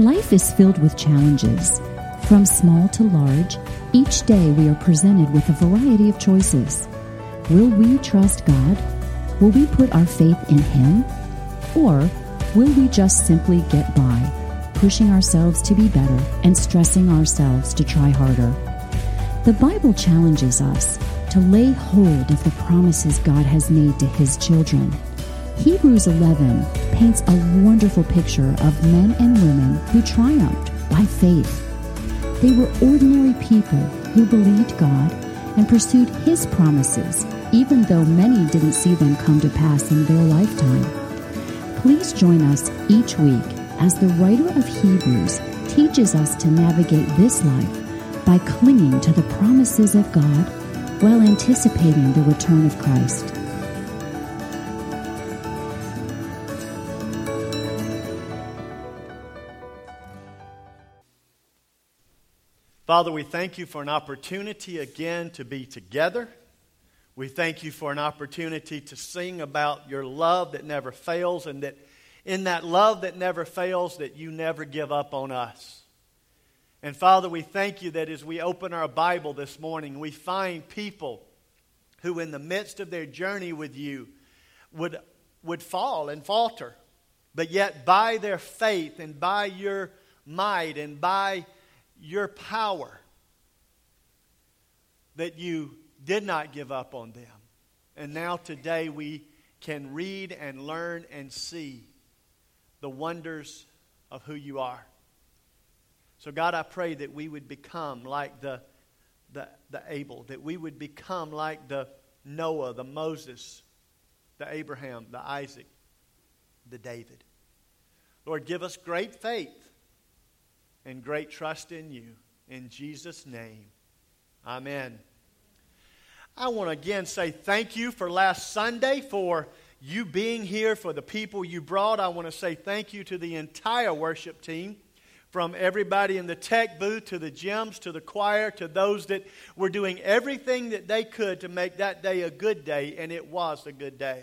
Life is filled with challenges. From small to large, each day we are presented with a variety of choices. Will we trust God? Will we put our faith in Him? Or will we just simply get by, pushing ourselves to be better and stressing ourselves to try harder? The Bible challenges us to lay hold of the promises God has made to His children. Hebrews 11 paints a wonderful picture of men and women who triumphed by faith. They were ordinary people who believed God and pursued His promises, even though many didn't see them come to pass in their lifetime. Please join us each week as the writer of Hebrews teaches us to navigate this life by clinging to the promises of God while anticipating the return of Christ. Father, we thank you for an opportunity again to be together. We thank you for an opportunity to sing about your love that never fails and that in that love that never fails that you never give up on us. And Father, we thank you that as we open our Bible this morning, we find people who in the midst of their journey with you would, would fall and falter. But yet by their faith and by your might and by your power that you did not give up on them. And now today we can read and learn and see the wonders of who you are. So, God, I pray that we would become like the, the, the Abel, that we would become like the Noah, the Moses, the Abraham, the Isaac, the David. Lord, give us great faith and great trust in you. In Jesus' name, amen. I want to again say thank you for last Sunday, for you being here, for the people you brought. I want to say thank you to the entire worship team, from everybody in the tech booth to the gyms to the choir to those that were doing everything that they could to make that day a good day, and it was a good day.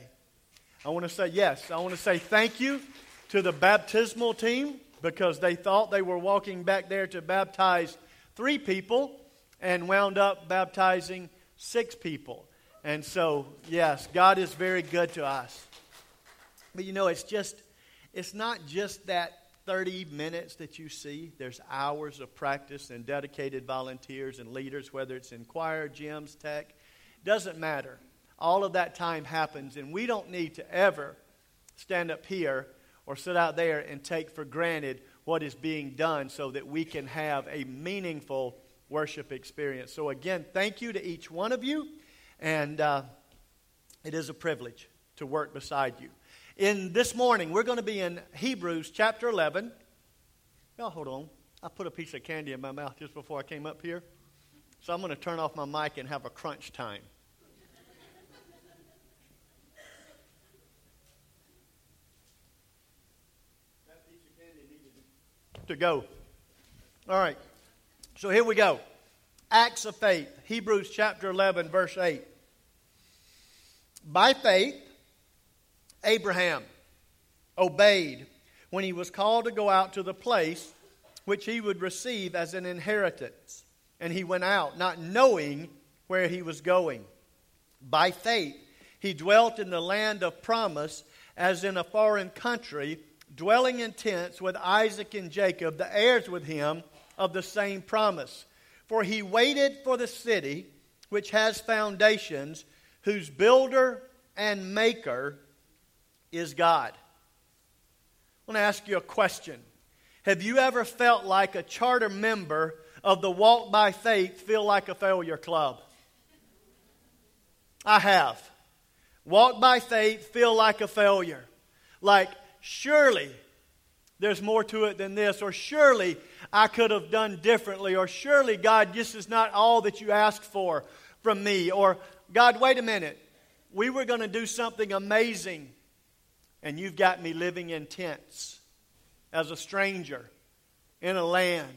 I want to say yes, I want to say thank you to the baptismal team because they thought they were walking back there to baptize three people and wound up baptizing six people. And so, yes, God is very good to us. But you know, it's just, it's not just that 30 minutes that you see. There's hours of practice and dedicated volunteers and leaders, whether it's in choir, gyms, tech. Doesn't matter. All of that time happens, and we don't need to ever stand up here or sit out there and take for granted what is being done so that we can have a meaningful worship experience. So, again, thank you to each one of you, and uh, it is a privilege to work beside you. In this morning, we're going to be in Hebrews chapter 11. Now, hold on. I put a piece of candy in my mouth just before I came up here. So I'm going to turn off my mic and have a crunch time. To go. All right. So here we go. Acts of faith, Hebrews chapter 11, verse 8. By faith, Abraham obeyed when he was called to go out to the place which he would receive as an inheritance. And he went out, not knowing where he was going. By faith, he dwelt in the land of promise as in a foreign country dwelling in tents with Isaac and Jacob, the heirs with him of the same promise. For he waited for the city which has foundations, whose builder and maker is God. I want to ask you a question. Have you ever felt like a charter member of the Walk by Faith feel like a failure club? I have. Walk by faith feel like a failure. Like surely there's more to it than this, or surely I could have done differently, or surely, God, this is not all that you asked for from me, or God, wait a minute, we were going to do something amazing, and you've got me living in tents as a stranger in a land.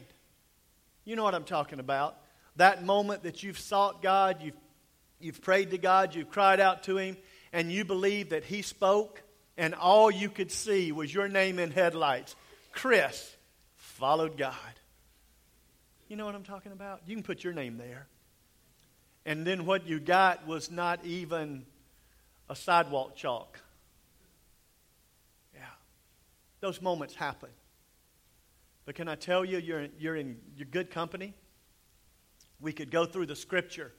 You know what I'm talking about. That moment that you've sought God, you've, you've prayed to God, you've cried out to Him, and you believe that He spoke and all you could see was your name in headlights Chris, followed God. You know what I'm talking about? You can put your name there. And then what you got was not even a sidewalk chalk. Yeah. Those moments happen. But can I tell you, you're, you're in your good company? We could go through the scripture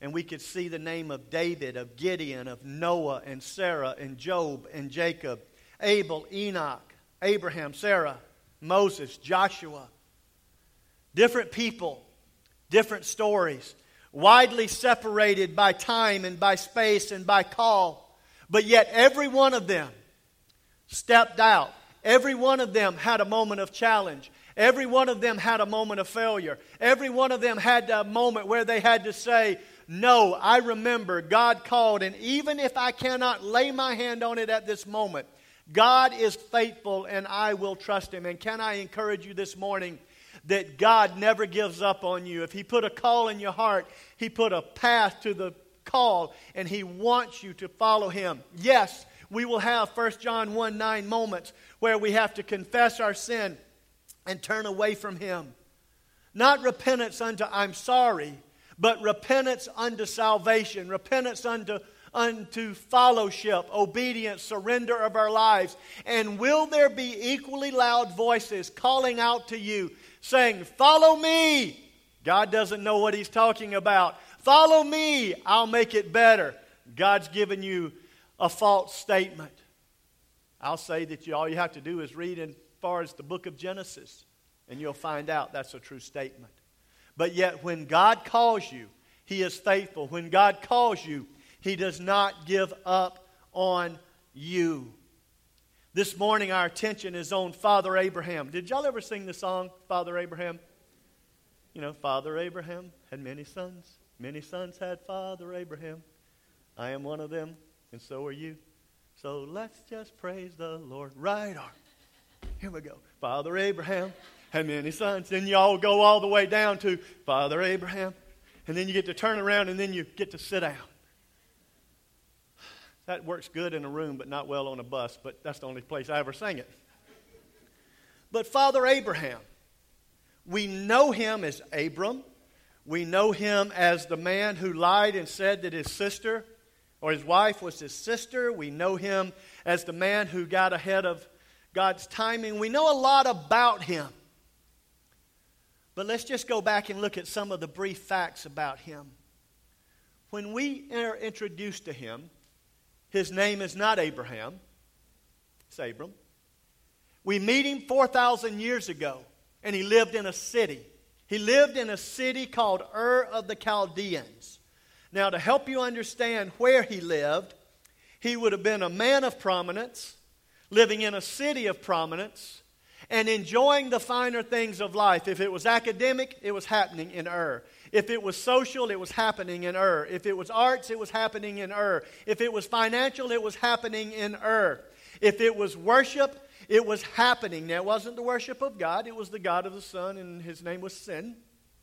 and we could see the name of David, of Gideon, of Noah, and Sarah, and Job, and Jacob, Abel, Enoch, Abraham, Sarah, Moses, Joshua. Different people, different stories, widely separated by time and by space and by call. But yet, every one of them stepped out. Every one of them had a moment of challenge. Every one of them had a moment of failure. Every one of them had a moment where they had to say, No, I remember God called, and even if I cannot lay my hand on it at this moment, God is faithful and I will trust Him. And can I encourage you this morning that God never gives up on you? If He put a call in your heart, He put a path to the call, and He wants you to follow Him. Yes, we will have 1 John 1 9 moments where we have to confess our sin and turn away from Him. Not repentance unto I'm sorry, but repentance unto salvation, repentance unto, unto fellowship, obedience, surrender of our lives. And will there be equally loud voices calling out to you, saying, Follow me? God doesn't know what He's talking about. Follow me, I'll make it better. God's given you a false statement. I'll say that you, all you have to do is read as far as the book of Genesis, and you'll find out that's a true statement. But yet, when God calls you, He is faithful. When God calls you, He does not give up on you. This morning, our attention is on Father Abraham. Did y'all ever sing the song, Father Abraham? You know, Father Abraham had many sons. Many sons had Father Abraham. I am one of them, and so are you. So let's just praise the Lord. Right on. Here we go. Father Abraham had many sons. Then you all go all the way down to Father Abraham. And then you get to turn around and then you get to sit down. That works good in a room, but not well on a bus. But that's the only place I ever sang it. But Father Abraham, we know him as Abram. We know him as the man who lied and said that his sister or his wife was his sister. We know him as the man who got ahead of God's timing. We know a lot about him. But let's just go back and look at some of the brief facts about him. When we are introduced to him, his name is not Abraham, it's Abram. We meet him 4,000 years ago, and he lived in a city. He lived in a city called Ur of the Chaldeans. Now, to help you understand where he lived, he would have been a man of prominence, living in a city of prominence, and enjoying the finer things of life. If it was academic, it was happening in Ur. If it was social, it was happening in Ur. If it was arts, it was happening in Ur. If it was financial, it was happening in Ur. If it was worship, it was happening. Now, it wasn't the worship of God, it was the God of the sun, and his name was Sin.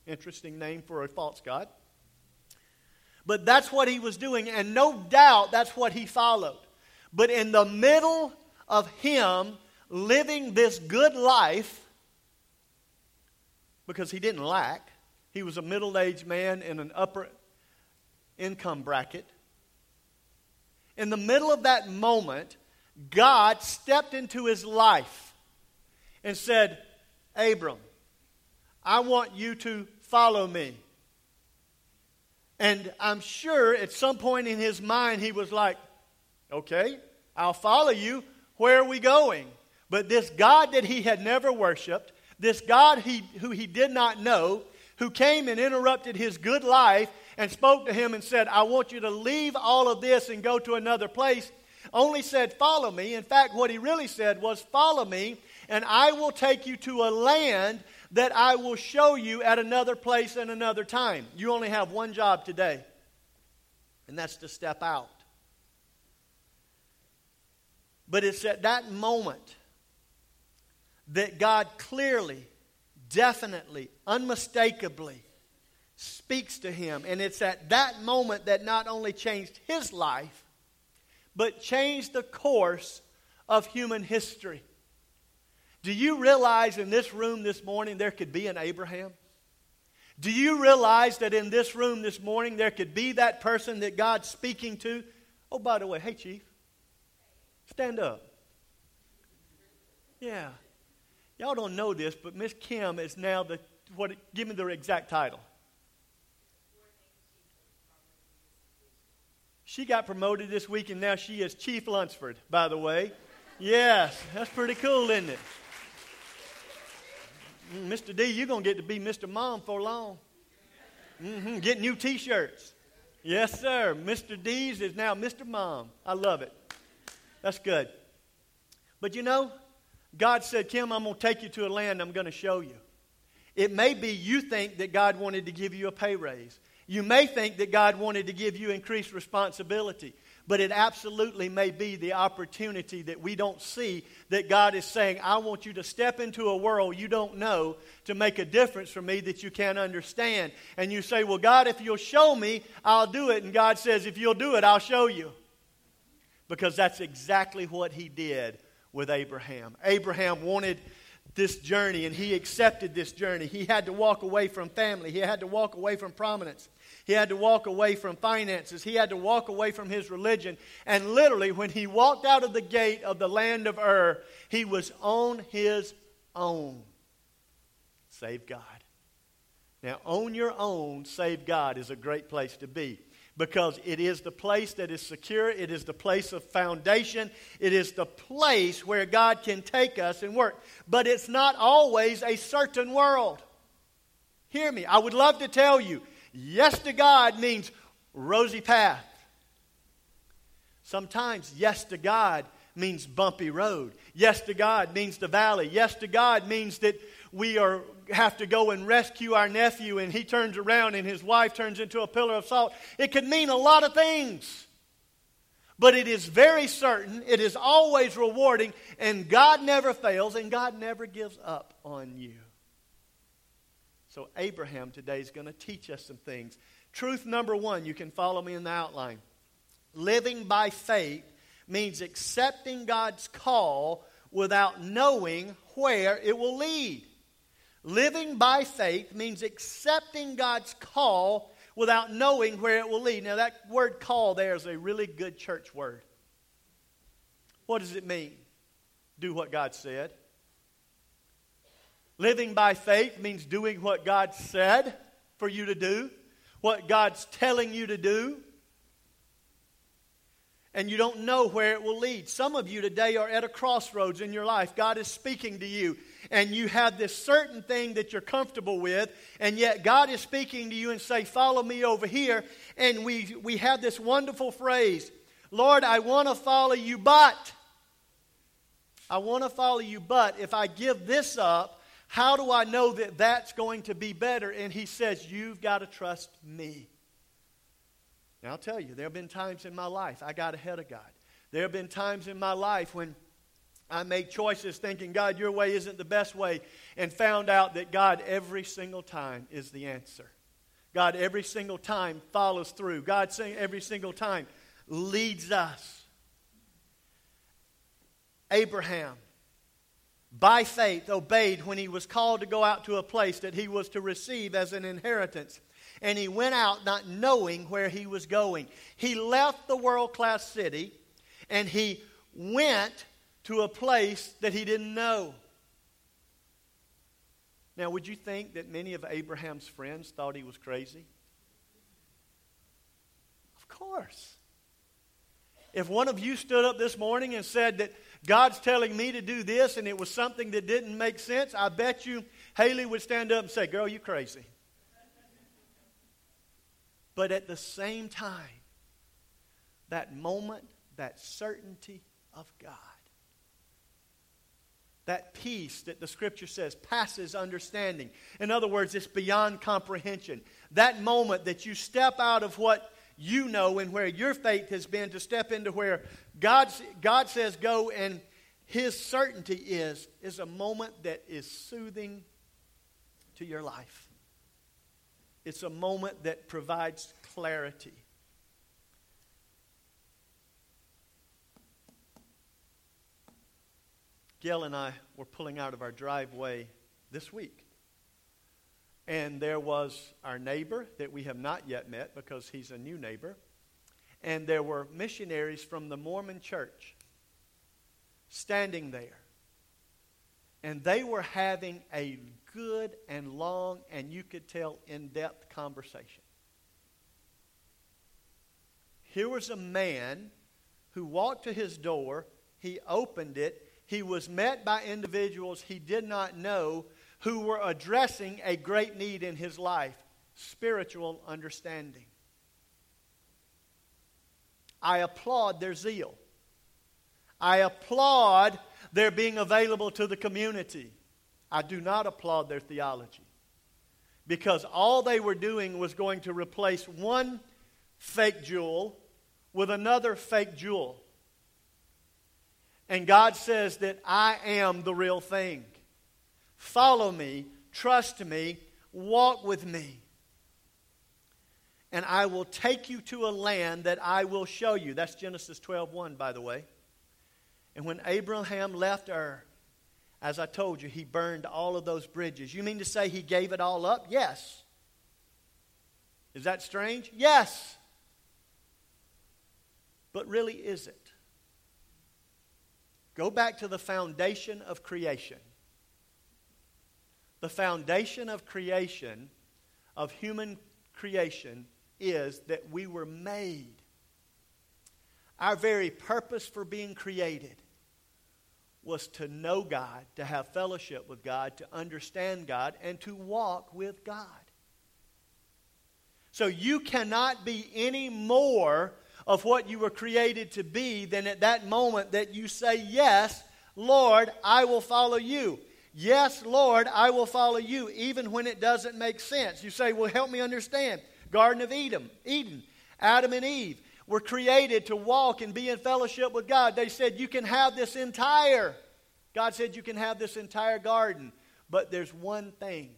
Interesting name for a false God. But that's what he was doing, and no doubt that's what he followed. But in the middle of him living this good life, because he didn't lack, he was a middle aged man in an upper income bracket. In the middle of that moment, God stepped into his life and said, Abram, I want you to follow me. And I'm sure at some point in his mind he was like, okay, I'll follow you. Where are we going? But this God that he had never worshiped, this God he, who he did not know, who came and interrupted his good life and spoke to him and said, I want you to leave all of this and go to another place, only said, Follow me. In fact, what he really said was, Follow me, and I will take you to a land that I will show you at another place and another time. You only have one job today, and that's to step out. But it's at that moment that God clearly, definitely, unmistakably speaks to him. And it's at that moment that not only changed his life, but changed the course of human history. Do you realize in this room this morning there could be an Abraham? Do you realize that in this room this morning there could be that person that God's speaking to? Oh, by the way, hey, Chief, stand up. Yeah. Y'all don't know this, but Miss Kim is now the, what, give me the exact title. She got promoted this week, and now she is Chief Lunsford, by the way. Yes, that's pretty cool, isn't it? Mr. Mm, D, you're to get to be Mr. Mom for long. Mm-hmm. Get new t shirts. Yes, sir. Mr. D's is now Mr. Mom. I love it. That's good. But you know, God said, Kim, I'm going to take you to a land I'm going to show you. It may be you think that God wanted to give you a pay raise. You may think that God wanted to give you increased responsibility, but it absolutely may be the opportunity that we don't see that God is saying, I want you to step into a world you don't know to make a difference for me that you can't understand. And you say, Well, God, if you'll show me, I'll do it. And God says, If you'll do it, I'll show you. Because that's exactly what He did with Abraham. Abraham wanted this journey and he accepted this journey. He had to walk away from family, he had to walk away from prominence. He had to walk away from finances. He had to walk away from his religion. And literally, when he walked out of the gate of the land of Ur, he was on his own. Save God. Now, on your own, save God is a great place to be because it is the place that is secure, it is the place of foundation, it is the place where God can take us and work. But it's not always a certain world. Hear me. I would love to tell you yes to God means rosy path. Sometimes yes to God means bumpy road. Yes to God means the valley. Yes to God means that we are have to go and rescue our nephew and he turns around and his wife turns into a pillar of salt. It could mean a lot of things. But it is very certain, it is always rewarding, and God never fails and God never gives up on you. So, Abraham today is going to teach us some things. Truth number one, you can follow me in the outline. Living by faith means accepting God's call without knowing where it will lead. Living by faith means accepting God's call without knowing where it will lead. Now, that word call there is a really good church word. What does it mean? Do what God said. Living by faith means doing what God said for you to do, what God's telling you to do and you don't know where it will lead. Some of you today are at a crossroads in your life. God is speaking to you, and you have this certain thing that you're comfortable with, and yet God is speaking to you and say, "Follow me over here." And we we have this wonderful phrase, "Lord, I want to follow you, but I want to follow you, but if I give this up, how do I know that that's going to be better?" And he says, "You've got to trust me." Now, I'll tell you, there have been times in my life I got ahead of God. There have been times in my life when I made choices thinking, God, your way isn't the best way, and found out that God every single time is the answer. God every single time follows through. God every single time leads us. Abraham, by faith, obeyed when he was called to go out to a place that he was to receive as an inheritance and he went out not knowing where he was going. He left the world class city and he went to a place that he didn't know. Now, would you think that many of Abraham's friends thought he was crazy? Of course. If one of you stood up this morning and said that God's telling me to do this and it was something that didn't make sense, I bet you Haley would stand up and say, Girl, you crazy. But at the same time, that moment, that certainty of God, that peace that the scripture says passes understanding. In other words, it's beyond comprehension. That moment that you step out of what you know and where your faith has been to step into where God's, God says go and his certainty is, is a moment that is soothing to your life. It's a moment that provides clarity. Gail and I were pulling out of our driveway this week. And there was our neighbor that we have not yet met because he's a new neighbor. And there were missionaries from the Mormon church standing there. And they were having a good and long, and you could tell in depth conversation. Here was a man who walked to his door, he opened it, he was met by individuals he did not know who were addressing a great need in his life spiritual understanding. I applaud their zeal. I applaud their being available to the community. I do not applaud their theology. Because all they were doing was going to replace one fake jewel with another fake jewel. And God says that I am the real thing. Follow me, trust me, walk with me. And I will take you to a land that I will show you. That's Genesis 12:1 by the way. And when Abraham left Ur, as I told you, he burned all of those bridges. You mean to say he gave it all up? Yes. Is that strange? Yes. But really, is it? Go back to the foundation of creation. The foundation of creation, of human creation, is that we were made. Our very purpose for being created was to know God, to have fellowship with God, to understand God, and to walk with God. So you cannot be any more of what you were created to be then at that moment that you say, Yes, Lord, I will follow you. Yes, Lord, I will follow you, even when it doesn't make sense. You say, Well, help me understand. Garden of Eden, Eden, Adam and Eve were created to walk and be in fellowship with God. They said, You can have this entire, God said, You can have this entire garden, but there's one thing.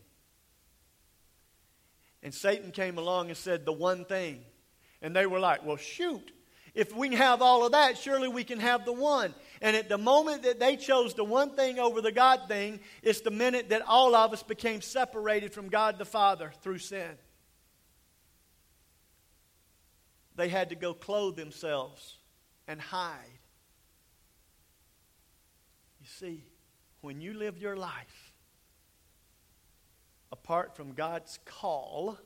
And Satan came along and said, The one thing. And they were like, Well, shoot. If we can have all of that, surely we can have the one. And at the moment that they chose the one thing over the God thing, it's the minute that all of us became separated from God the Father through sin. They had to go clothe themselves and hide. You see, when you live your life apart from God's call,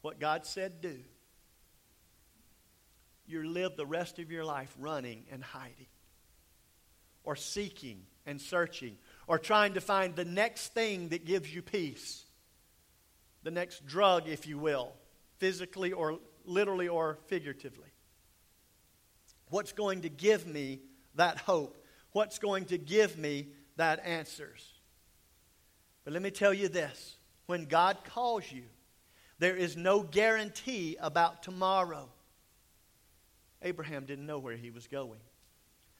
what God said do, you live the rest of your life running and hiding, or seeking and searching, or trying to find the next thing that gives you peace, the next drug, if you will, physically or literally or figuratively. What's going to give me that hope? What's going to give me that answers? But let me tell you this when God calls you, there is no guarantee about tomorrow. Abraham didn't know where he was going.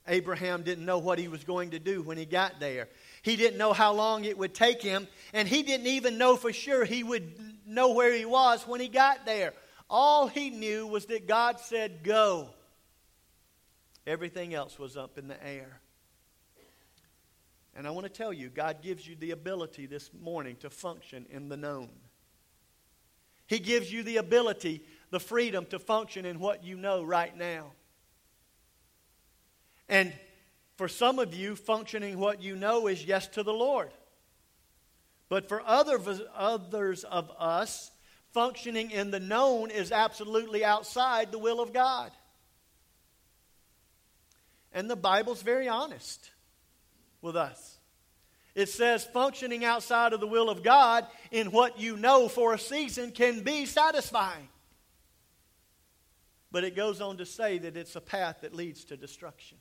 Abraham didn't know what he was going to do when he got there. He didn't know how long it would take him, and he didn't even know for sure he would know where he was when he got there. All he knew was that God said, Go. Everything else was up in the air. And I want to tell you, God gives you the ability this morning to function in the known. He gives you the ability the freedom to function in what you know right now. And for some of you, functioning what you know is yes to the Lord. But for other, others of us, functioning in the known is absolutely outside the will of God. And the Bible's very honest with us. It says functioning outside of the will of God in what you know for a season can be satisfying. But it goes on to say that it's a path that leads to destruction.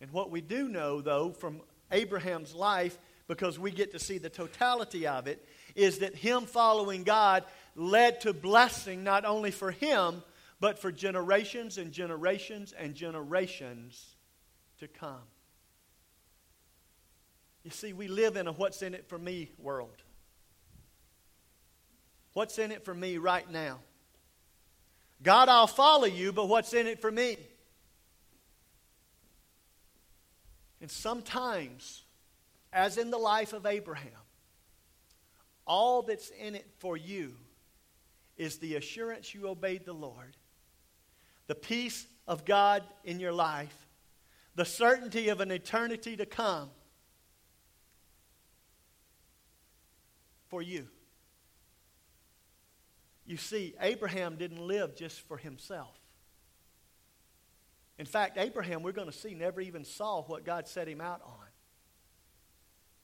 And what we do know, though, from Abraham's life, because we get to see the totality of it, is that him following God led to blessing not only for him, but for generations and generations and generations to come. You see, we live in a what's in it for me world. What's in it for me right now? God, I'll follow you, but what's in it for me? And sometimes, as in the life of Abraham, all that's in it for you is the assurance you obeyed the Lord, the peace of God in your life, the certainty of an eternity to come for you. You see, Abraham didn't live just for himself. In fact, Abraham, we're going to see, never even saw what God set him out on.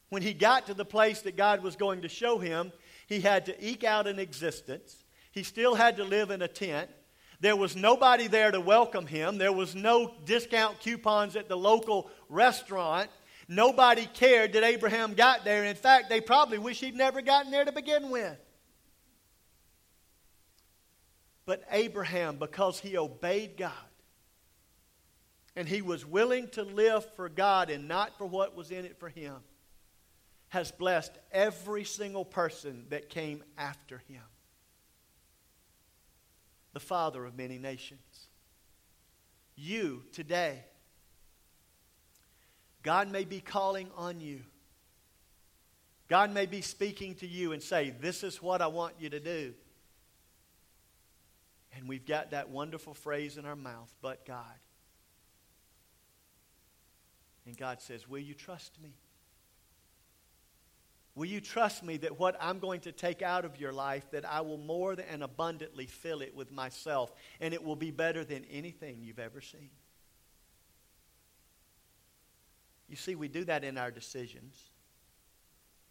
When he got to the place that God was going to show him, he had to eke out an existence. He still had to live in a tent. There was nobody there to welcome him. There was no discount coupons at the local restaurant. Nobody cared that Abraham got there. In fact, they probably wish he'd never gotten there to begin with. But Abraham, because he obeyed God and he was willing to live for God and not for what was in it for him, has blessed every single person that came after him. The father of many nations. You today, God may be calling on you. God may be speaking to you and say, This is what I want you to do. And we've got that wonderful phrase in our mouth, but God. And God says, Will you trust me? Will you trust me that what I'm going to take out of your life, that I will more than abundantly fill it with myself, and it will be better than anything you've ever seen? You see, we do that in our decisions.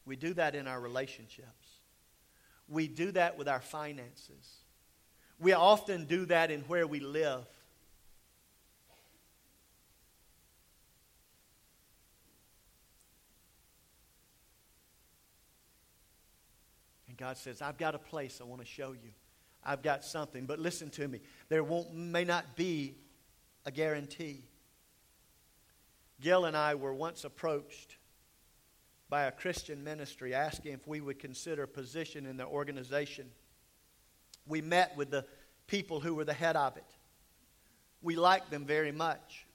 We do that in our relationships. We do that with our finances. We often do that in where we live. And God says, I've got a place I want to show you. I've got something. But listen to me. There won't, may not be a guarantee. Gil and I were once approached by a Christian ministry asking if we would consider a position in their organization we met with the people who were the head of it. We liked them very much.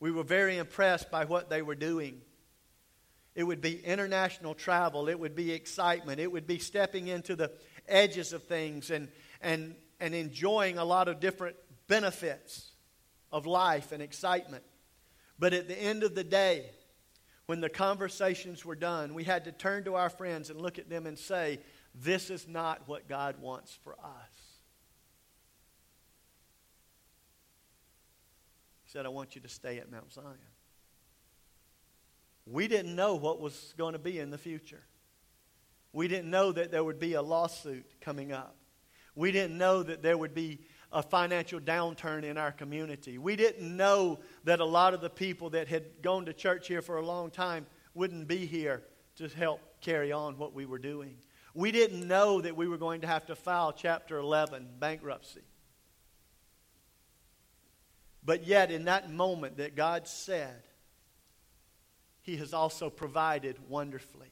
We were very impressed by what they were doing. It would be international travel, it would be excitement, it would be stepping into the edges of things and, and, and enjoying a lot of different benefits of life and excitement. But at the end of the day, when the conversations were done, we had to turn to our friends and look at them and say, this is not what God wants for us. He said, I want you to stay at Mount Zion. We didn't know what was going to be in the future. We didn't know that there would be a lawsuit coming up. We didn't know that there would be a financial downturn in our community. We didn't know that a lot of the people that had gone to church here for a long time wouldn't be here to help carry on what we were doing. We didn't know that we were going to have to file Chapter 11 bankruptcy. But yet, in that moment that God said, He has also provided wonderfully.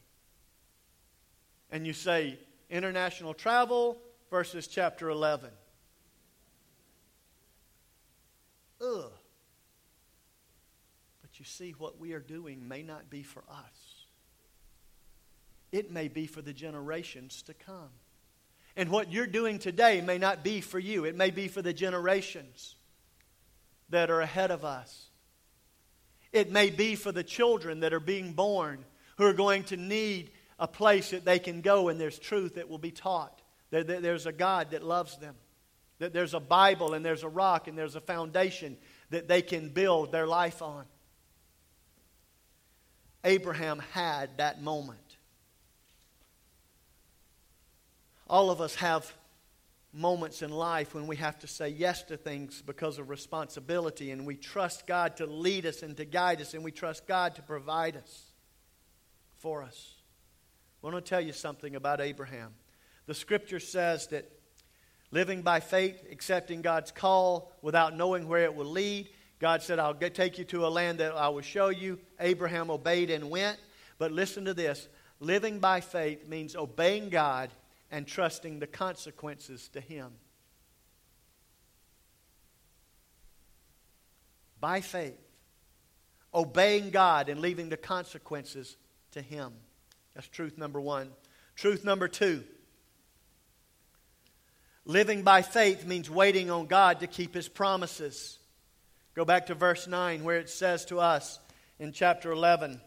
And you say, international travel versus chapter 11. Ugh. But you see, what we are doing may not be for us it may be for the generations to come. And what you're doing today may not be for you, it may be for the generations that are ahead of us. It may be for the children that are being born who are going to need a place that they can go and there's truth that will be taught. There's a God that loves them. That there's a Bible and there's a rock and there's a foundation that they can build their life on. Abraham had that moment. All of us have moments in life when we have to say yes to things because of responsibility, and we trust God to lead us and to guide us, and we trust God to provide us for us. I want to tell you something about Abraham. The scripture says that living by faith, accepting God's call without knowing where it will lead, God said, I'll take you to a land that I will show you. Abraham obeyed and went. But listen to this living by faith means obeying God and trusting the consequences to Him. By faith, obeying God and leaving the consequences to Him. That's truth number one. Truth number two living by faith means waiting on God to keep His promises. Go back to verse 9 where it says to us in chapter 11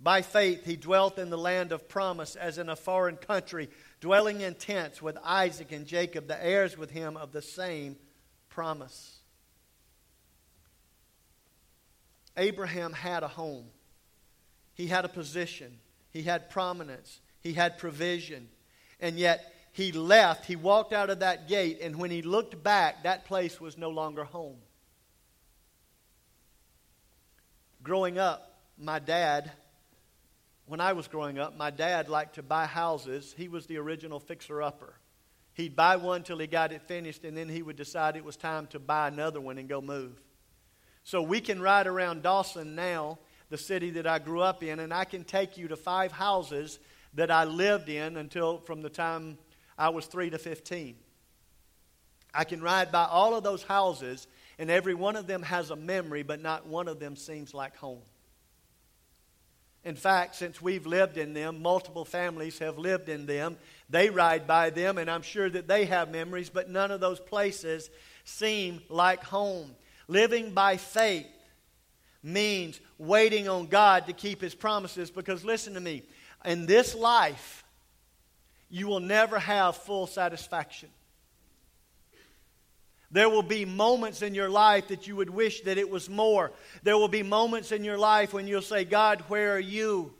By faith he dwelt in the land of promise as in a foreign country, dwelling in tents with Isaac and Jacob, the heirs with him of the same promise. Abraham had a home, he had a position, he had prominence, he had provision. And yet he left, he walked out of that gate, and when he looked back, that place was no longer home. Growing up, my dad, when I was growing up, my dad liked to buy houses. He was the original fixer upper. He'd buy one till he got it finished, and then he would decide it was time to buy another one and go move. So we can ride around Dawson now, the city that I grew up in, and I can take you to five houses that I lived in until from the time I was 3 to 15. I can ride by all of those houses, and every one of them has a memory, but not one of them seems like home. In fact, since we've lived in them, multiple families have lived in them. They ride by them, and I'm sure that they have memories, but none of those places seem like home. Living by faith means waiting on God to keep His promises because, listen to me, in this life, you will never have full satisfaction. There will be moments in your life that you would wish that it was more. There will be moments in your life when you'll say, God, where are you?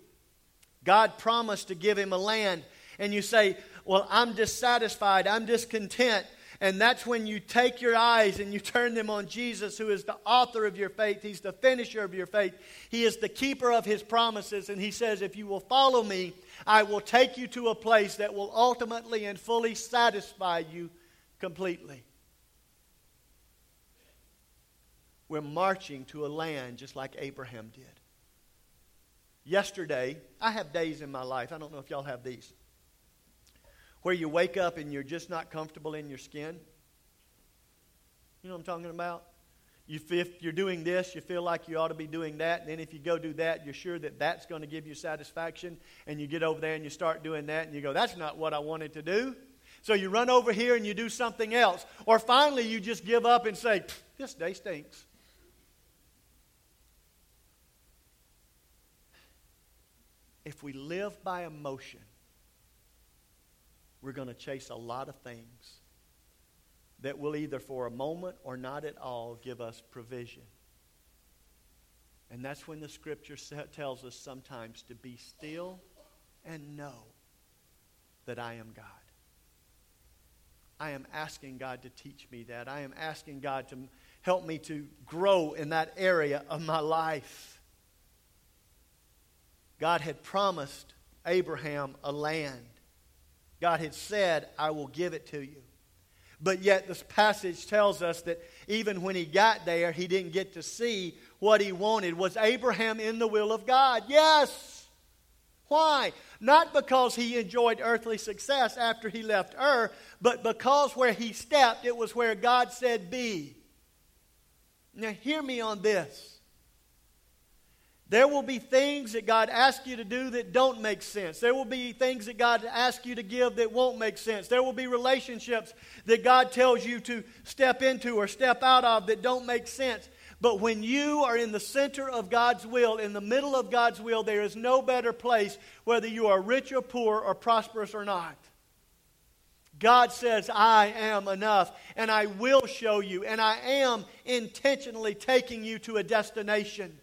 God promised to give him a land. And you say, Well, I'm dissatisfied. I'm discontent. And that's when you take your eyes and you turn them on Jesus, who is the author of your faith. He's the finisher of your faith. He is the keeper of his promises. And he says, If you will follow me, I will take you to a place that will ultimately and fully satisfy you completely. We're marching to a land just like Abraham did. Yesterday, I have days in my life, I don't know if y'all have these where you wake up and you're just not comfortable in your skin. You know what I'm talking about? You, if you're doing this, you feel like you ought to be doing that. And then if you go do that, you're sure that that's going to give you satisfaction. And you get over there and you start doing that, and you go, that's not what I wanted to do. So you run over here and you do something else. Or finally, you just give up and say, this day stinks. If we live by emotion, we're going to chase a lot of things that will either for a moment or not at all give us provision. And that's when the scripture tells us sometimes to be still and know that I am God. I am asking God to teach me that. I am asking God to help me to grow in that area of my life. God had promised Abraham a land. God had said, I will give it to you. But yet, this passage tells us that even when he got there, he didn't get to see what he wanted. Was Abraham in the will of God? Yes. Why? Not because he enjoyed earthly success after he left Ur, but because where he stepped, it was where God said, Be. Now, hear me on this. There will be things that God asks you to do that don't make sense. There will be things that God asks you to give that won't make sense. There will be relationships that God tells you to step into or step out of that don't make sense. But when you are in the center of God's will, in the middle of God's will, there is no better place whether you are rich or poor or prosperous or not. God says, I am enough, and I will show you, and I am intentionally taking you to a destination.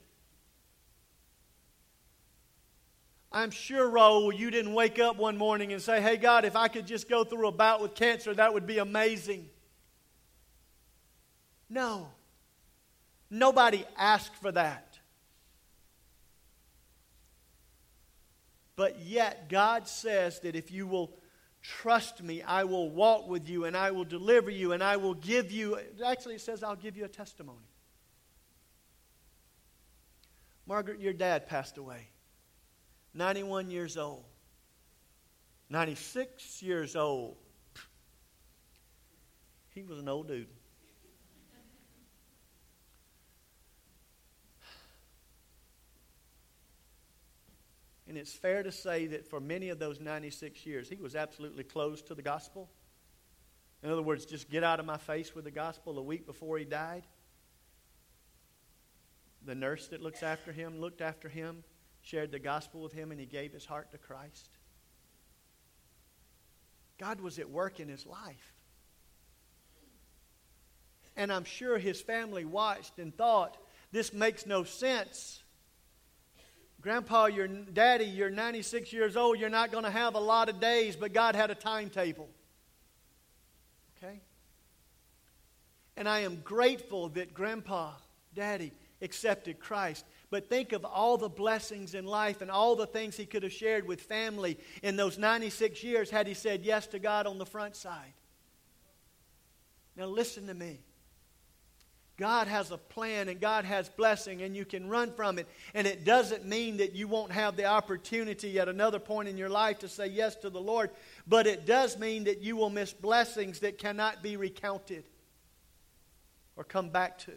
I'm sure, Raul, you didn't wake up one morning and say, Hey, God, if I could just go through a bout with cancer, that would be amazing. No. Nobody asked for that. But yet, God says that if you will trust me, I will walk with you and I will deliver you and I will give you. Actually, it says, I'll give you a testimony. Margaret, your dad passed away. 91 years old, 96 years old. He was an old dude. And it's fair to say that for many of those 96 years, he was absolutely closed to the gospel. In other words, just get out of my face with the gospel a week before he died. The nurse that looks after him looked after him shared the gospel with him, and he gave his heart to Christ. God was at work in his life. And I'm sure his family watched and thought, this makes no sense. Grandpa, your daddy, you're 96 years old. You're not going to have a lot of days, but God had a timetable. Okay? And I am grateful that Grandpa, Daddy, accepted Christ. But think of all the blessings in life and all the things he could have shared with family in those 96 years had he said yes to God on the front side. Now, listen to me. God has a plan and God has blessing and you can run from it. And it doesn't mean that you won't have the opportunity at another point in your life to say yes to the Lord, but it does mean that you will miss blessings that cannot be recounted or come back to.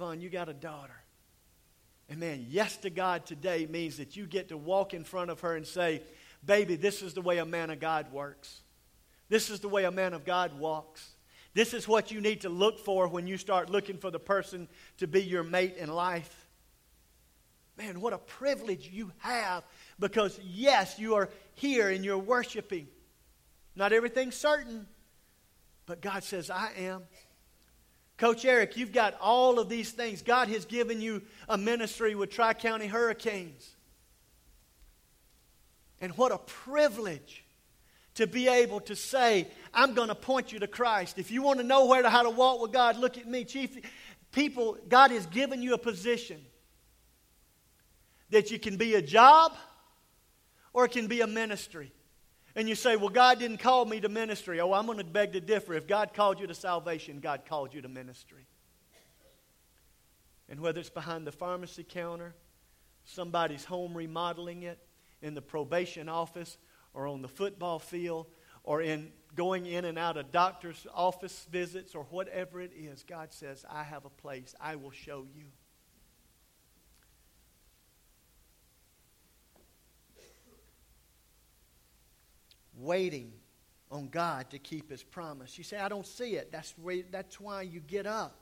You got a daughter. And man, yes to God today means that you get to walk in front of her and say, Baby, this is the way a man of God works. This is the way a man of God walks. This is what you need to look for when you start looking for the person to be your mate in life. Man, what a privilege you have because, yes, you are here and you're worshiping. Not everything's certain, but God says, I am. Coach Eric, you've got all of these things. God has given you a ministry with Tri County Hurricanes. And what a privilege to be able to say, I'm going to point you to Christ. If you want to know where to, how to walk with God, look at me. Chief, people, God has given you a position that you can be a job or it can be a ministry. And you say, Well, God didn't call me to ministry. Oh, I'm going to beg to differ. If God called you to salvation, God called you to ministry. And whether it's behind the pharmacy counter, somebody's home remodeling it, in the probation office, or on the football field or in going in and out of doctor's office visits or whatever it is, God says, I have a place. I will show you. Waiting on God to keep his promise. You say, I don't see it. That's, why, that's why you get up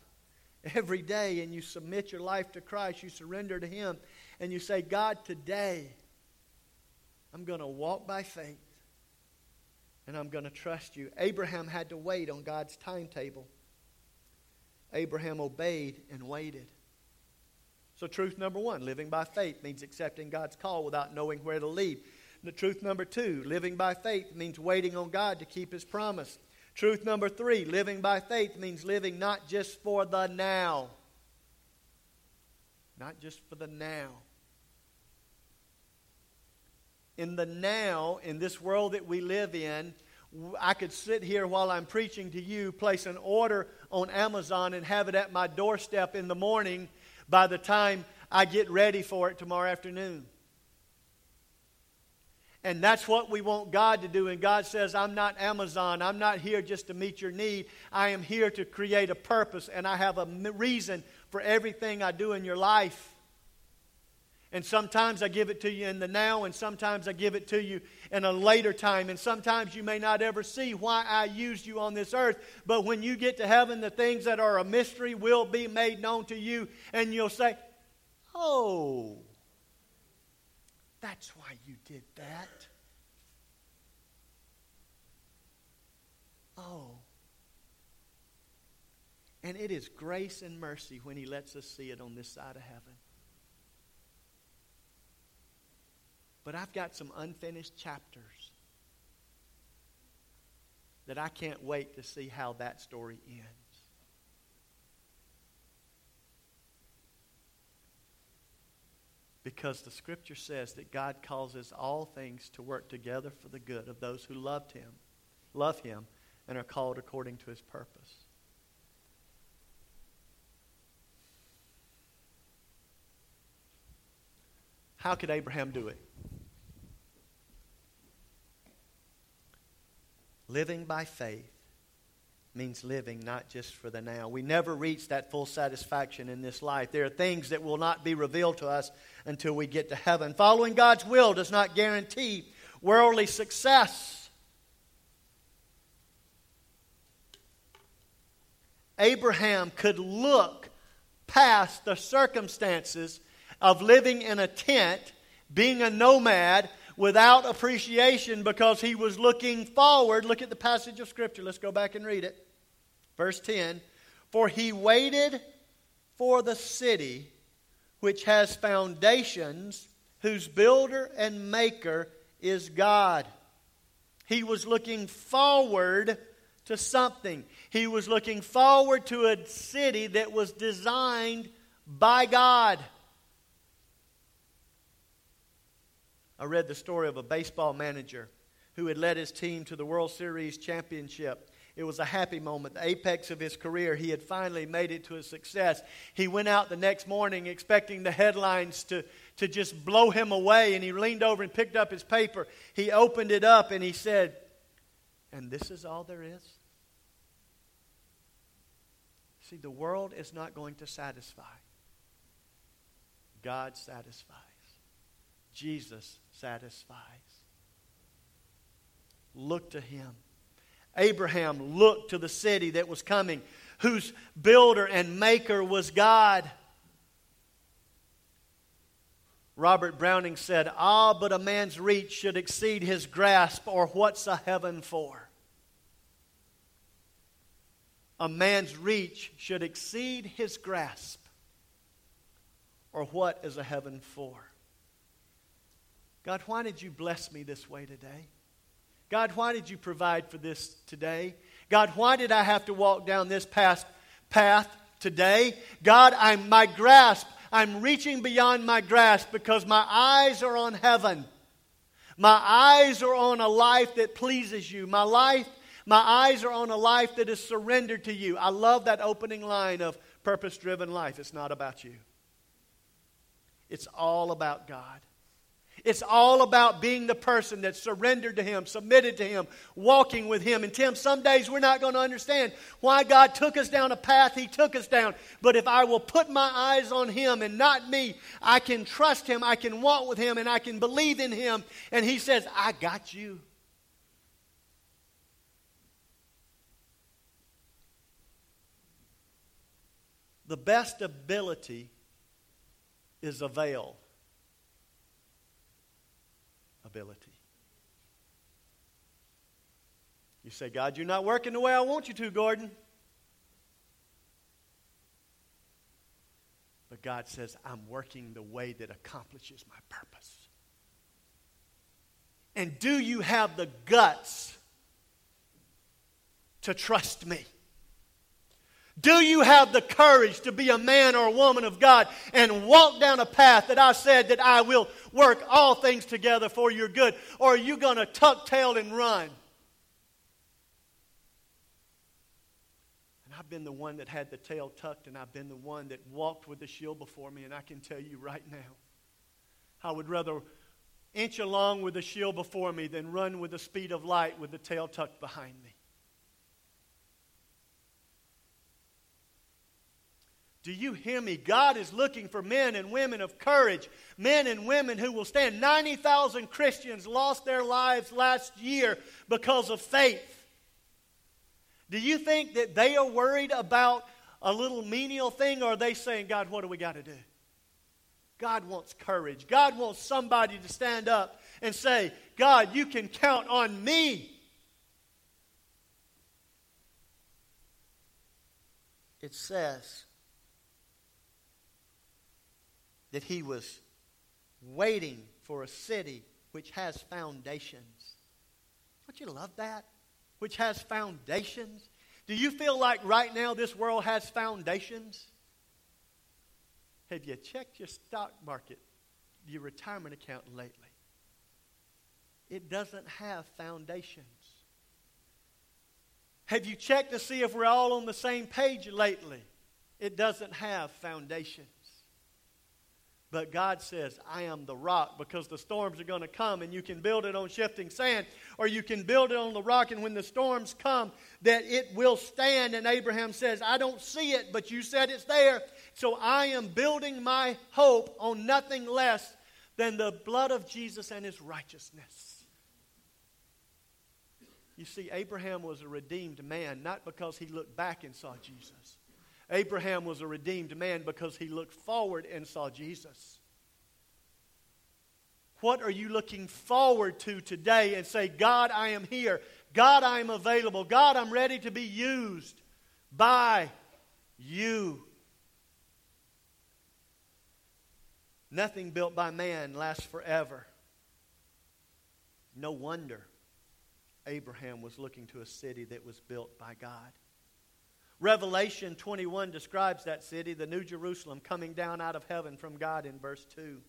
every day and you submit your life to Christ. You surrender to him and you say, God, today I'm going to walk by faith and I'm going to trust you. Abraham had to wait on God's timetable. Abraham obeyed and waited. So, truth number one living by faith means accepting God's call without knowing where to lead. The truth number two living by faith means waiting on God to keep his promise. Truth number three living by faith means living not just for the now. Not just for the now in the now, in this world that we live in, I could sit here while I'm preaching to you, place an order on Amazon, and have it at my doorstep in the morning by the time I get ready for it tomorrow afternoon. And that's what we want God to do. And God says, I'm not Amazon. I'm not here just to meet your need. I am here to create a purpose, and I have a reason for everything I do in your life. And sometimes I give it to you in the now, and sometimes I give it to you in a later time. And sometimes you may not ever see why I used you on this earth. But when you get to heaven, the things that are a mystery will be made known to you. And you'll say, Oh, that's why you did that. Oh. And it is grace and mercy when He lets us see it on this side of heaven. But I've got some unfinished chapters that I can't wait to see how that story ends. Because the scripture says that God causes all things to work together for the good of those who loved him, love him, and are called according to his purpose. How could Abraham do it? Living by faith means living not just for the now. We never reach that full satisfaction in this life. There are things that will not be revealed to us until we get to heaven. Following God's will does not guarantee worldly success. Abraham could look past the circumstances of living in a tent, being a nomad, without appreciation because he was looking forward. Look at the passage of Scripture. Let's go back and read it. Verse 10 For he waited for the city which has foundations, whose builder and maker is God. He was looking forward to something. He was looking forward to a city that was designed by God. I read the story of a baseball manager who had led his team to the World Series championship. It was a happy moment, the apex of his career. He had finally made it to a success. He went out the next morning expecting the headlines to, to just blow him away, and he leaned over and picked up his paper. He opened it up and he said, And this is all there is? See, the world is not going to satisfy. God satisfies. Jesus satisfies. Look to him. Abraham looked to the city that was coming, whose builder and maker was God. Robert Browning said, Ah, but a man's reach should exceed his grasp, or what's a heaven for? A man's reach should exceed his grasp, or what is a heaven for? God, why did you bless me this way today? God, why did you provide for this today? God, why did I have to walk down this past path today? God, I'm my grasp. I'm reaching beyond my grasp because my eyes are on heaven. My eyes are on a life that pleases you. My life, my eyes are on a life that is surrendered to you. I love that opening line of purpose driven life. It's not about you. It's all about God. It's all about being the person that's surrendered to Him, submitted to Him, walking with Him. And Tim, some days we're not going to understand why God took us down a path He took us down. But if I will put my eyes on Him and not me, I can trust Him, I can walk with Him, and I can believe in Him. And He says, I got you. The best ability is a veil ability. You say, God, you're not working the way I want you to, Gordon. But God says, I'm working the way that accomplishes my purpose. And do you have the guts to trust me? Do you have the courage to be a man or a woman of God and walk down a path that I said that I will work all things together for your good? Or are you going to tuck tail and run? And I've been the one that had the tail tucked, and I've been the one that walked with the shield before me, and I can tell you right now, I would rather inch along with the shield before me than run with the speed of light with the tail tucked behind me. Do you hear me? God is looking for men and women of courage, men and women who will stand. 90,000 Christians lost their lives last year because of faith. Do you think that they are worried about a little menial thing, or are they saying, God, what do we got to do? God wants courage. God wants somebody to stand up and say, God, you can count on me. It says, that he was waiting for a city which has foundations. Don't you love that? Which has foundations. Do you feel like right now this world has foundations? Have you checked your stock market, your retirement account lately? It doesn't have foundations. Have you checked to see if we're all on the same page lately? It doesn't have foundations. But God says, I am the rock because the storms are going to come and you can build it on shifting sand or you can build it on the rock and when the storms come that it will stand. And Abraham says, I don't see it, but you said it's there. So I am building my hope on nothing less than the blood of Jesus and his righteousness. You see, Abraham was a redeemed man not because he looked back and saw Jesus Abraham was a redeemed man because he looked forward and saw Jesus. What are you looking forward to today and say, God, I am here. God, I am available. God, I'm ready to be used by you. Nothing built by man lasts forever. No wonder Abraham was looking to a city that was built by God. Revelation 21 describes that city, the New Jerusalem, coming down out of heaven from God in verse 2.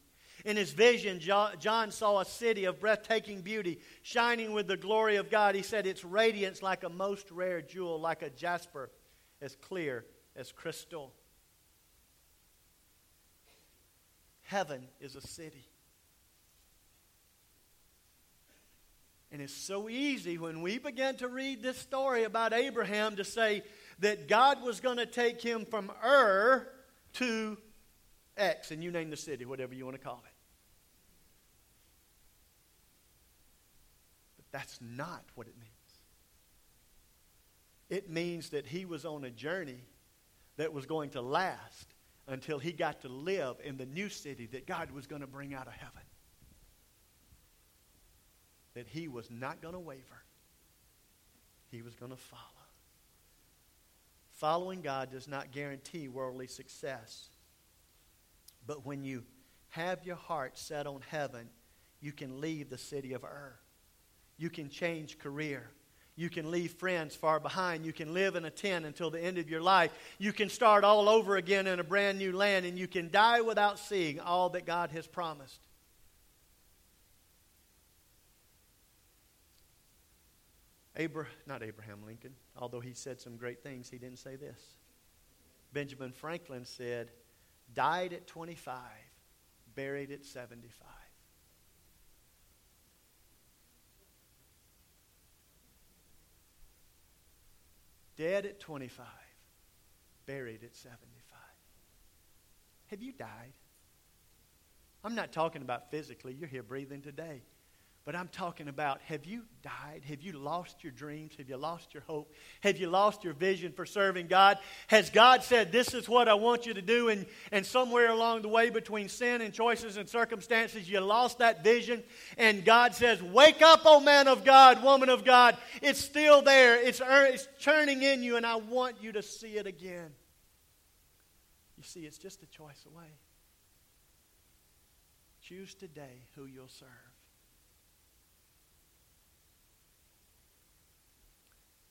In his vision, John saw a city of breathtaking beauty, shining with the glory of God. He said its radiance like a most rare jewel, like a jasper, as clear as crystal. Heaven is a city. And it's so easy when we begin to read this story about Abraham to say, that God was going to take him from Ur to X, and you name the city, whatever you want to call it. But that's not what it means. It means that he was on a journey that was going to last until he got to live in the new city that God was going to bring out of heaven. That he was not going to waver, he was going to follow. Following God does not guarantee worldly success. But when you have your heart set on heaven, you can leave the city of Ur. You can change career. You can leave friends far behind. You can live in a tent until the end of your life. You can start all over again in a brand new land, and you can die without seeing all that God has promised. Abraham, not Abraham Lincoln, although he said some great things, he didn't say this. Benjamin Franklin said, died at 25, buried at 75. Dead at 25, buried at 75. Have you died? I'm not talking about physically. You're here breathing today. But I'm talking about have you died? Have you lost your dreams? Have you lost your hope? Have you lost your vision for serving God? Has God said, This is what I want you to do? And, and somewhere along the way between sin and choices and circumstances, you lost that vision. And God says, Wake up, O man of God, woman of God. It's still there, it's, it's churning in you, and I want you to see it again. You see, it's just a choice away. Choose today who you'll serve.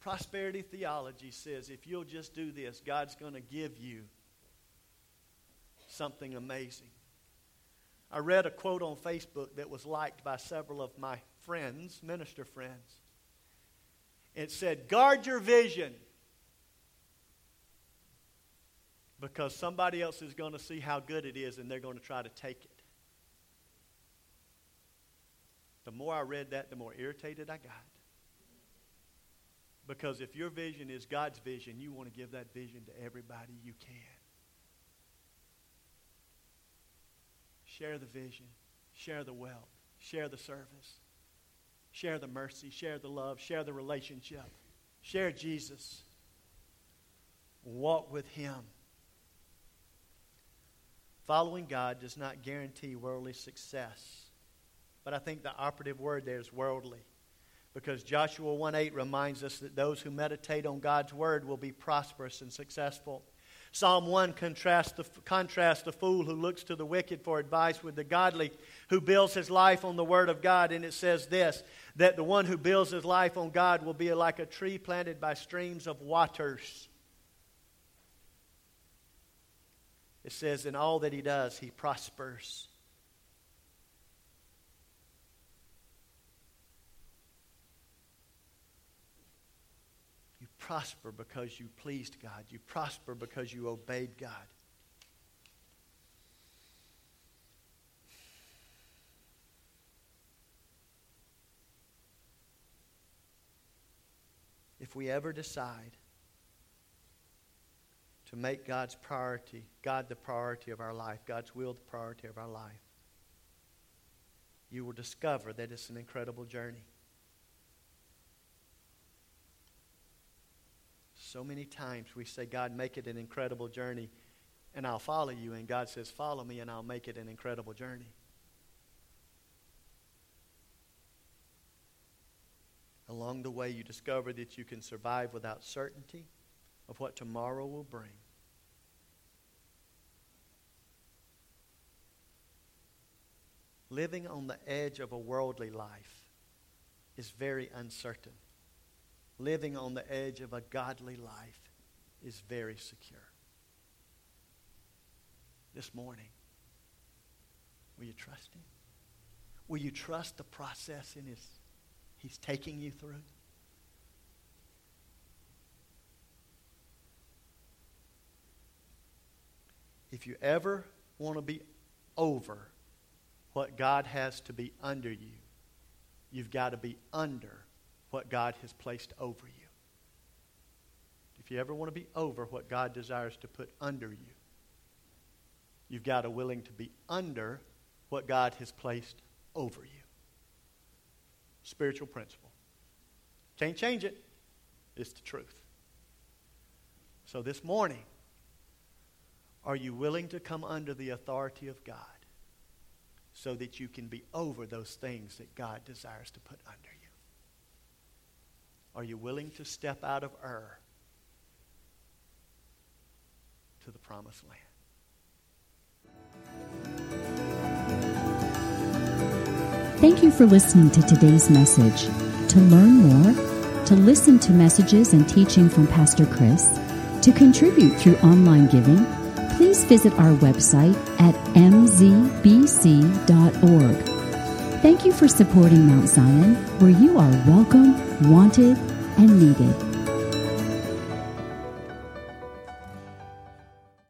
Prosperity theology says if you'll just do this, God's going to give you something amazing. I read a quote on Facebook that was liked by several of my friends, minister friends. It said, Guard your vision because somebody else is going to see how good it is and they're going to try to take it. The more I read that, the more irritated I got. Because if your vision is God's vision, you want to give that vision to everybody you can. Share the vision, share the wealth, share the service, share the mercy, share the love, share the relationship, share Jesus. Walk with Him. Following God does not guarantee worldly success, but I think the operative word there is worldly because Joshua 1:8 reminds us that those who meditate on God's word will be prosperous and successful. Psalm 1 contrasts the, contrasts the fool who looks to the wicked for advice with the godly who builds his life on the word of God. And it says this that the one who builds his life on God will be like a tree planted by streams of waters. It says, in all that he does, he prospers. prosper because you pleased God. You prosper because you obeyed God. If we ever decide to make God's priority, God the priority of our life, God's will the priority of our life, you will discover that it's an incredible journey. So many times we say, God, make it an incredible journey, and I'll follow you. And God says, Follow me, and I'll make it an incredible journey. Along the way, you discover that you can survive without certainty of what tomorrow will bring. Living on the edge of a worldly life is very uncertain. Living on the edge of a godly life is very secure. This morning, will you trust Him? Will you trust the process in His He's taking you through? If you ever want to be over what God has to be under you, you've got to be under what God has placed over you. If you ever want to be over what God desires to put under you, you've got to willing to be under what God has placed over you spiritual principle. Can't change it. It's the truth. So this morning, are you willing to come under the authority of God so that you can be over those things that God desires to put under you? Are you willing to step out of Ur to the promised land? Thank you for listening to today's message. To learn more, to listen to messages and teaching from Pastor Chris, to contribute through online giving, please visit our website at mzbc.org. Thank you for supporting Mount Zion, where you are welcome, wanted, and needed.